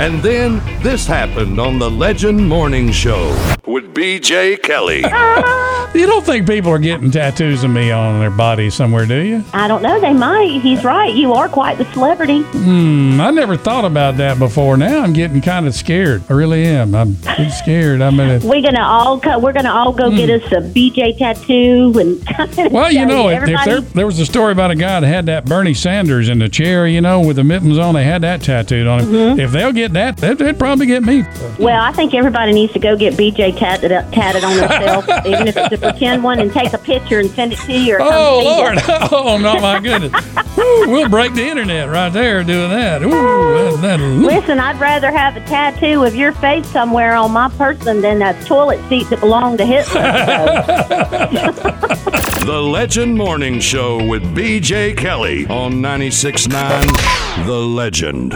And then this happened on the Legend Morning Show with BJ Kelly. You don't think people are getting tattoos of me on their body somewhere, do you? I don't know. They might. He's right. You are quite the celebrity. Hmm, I never thought about that before. Now I'm getting kind of scared. I really am. I'm getting scared. I'm gonna. We're gonna all co- we're gonna all go get us a BJ tattoo and. Hmm. Well, you know, if, if there, there was a story about a guy that had that Bernie Sanders in the chair, you know, with the mittens on, they had that tattooed on him. Mm-hmm. If they'll get that, they'd, they'd probably get me. Well, I think everybody needs to go get BJ tatted up, tatted on themselves, even if it's a pretend one, and take a picture and send it to you. Or Oh, Lord. Oh, no, my goodness. Woo, we'll break the internet right there doing that. Ooh, that, that, ooh. Listen, I'd rather have a tattoo of your face somewhere on my person than a toilet seat that belonged to Hitler. So. The Legend Morning Show with BJ Kelly on 96.9 The Legend.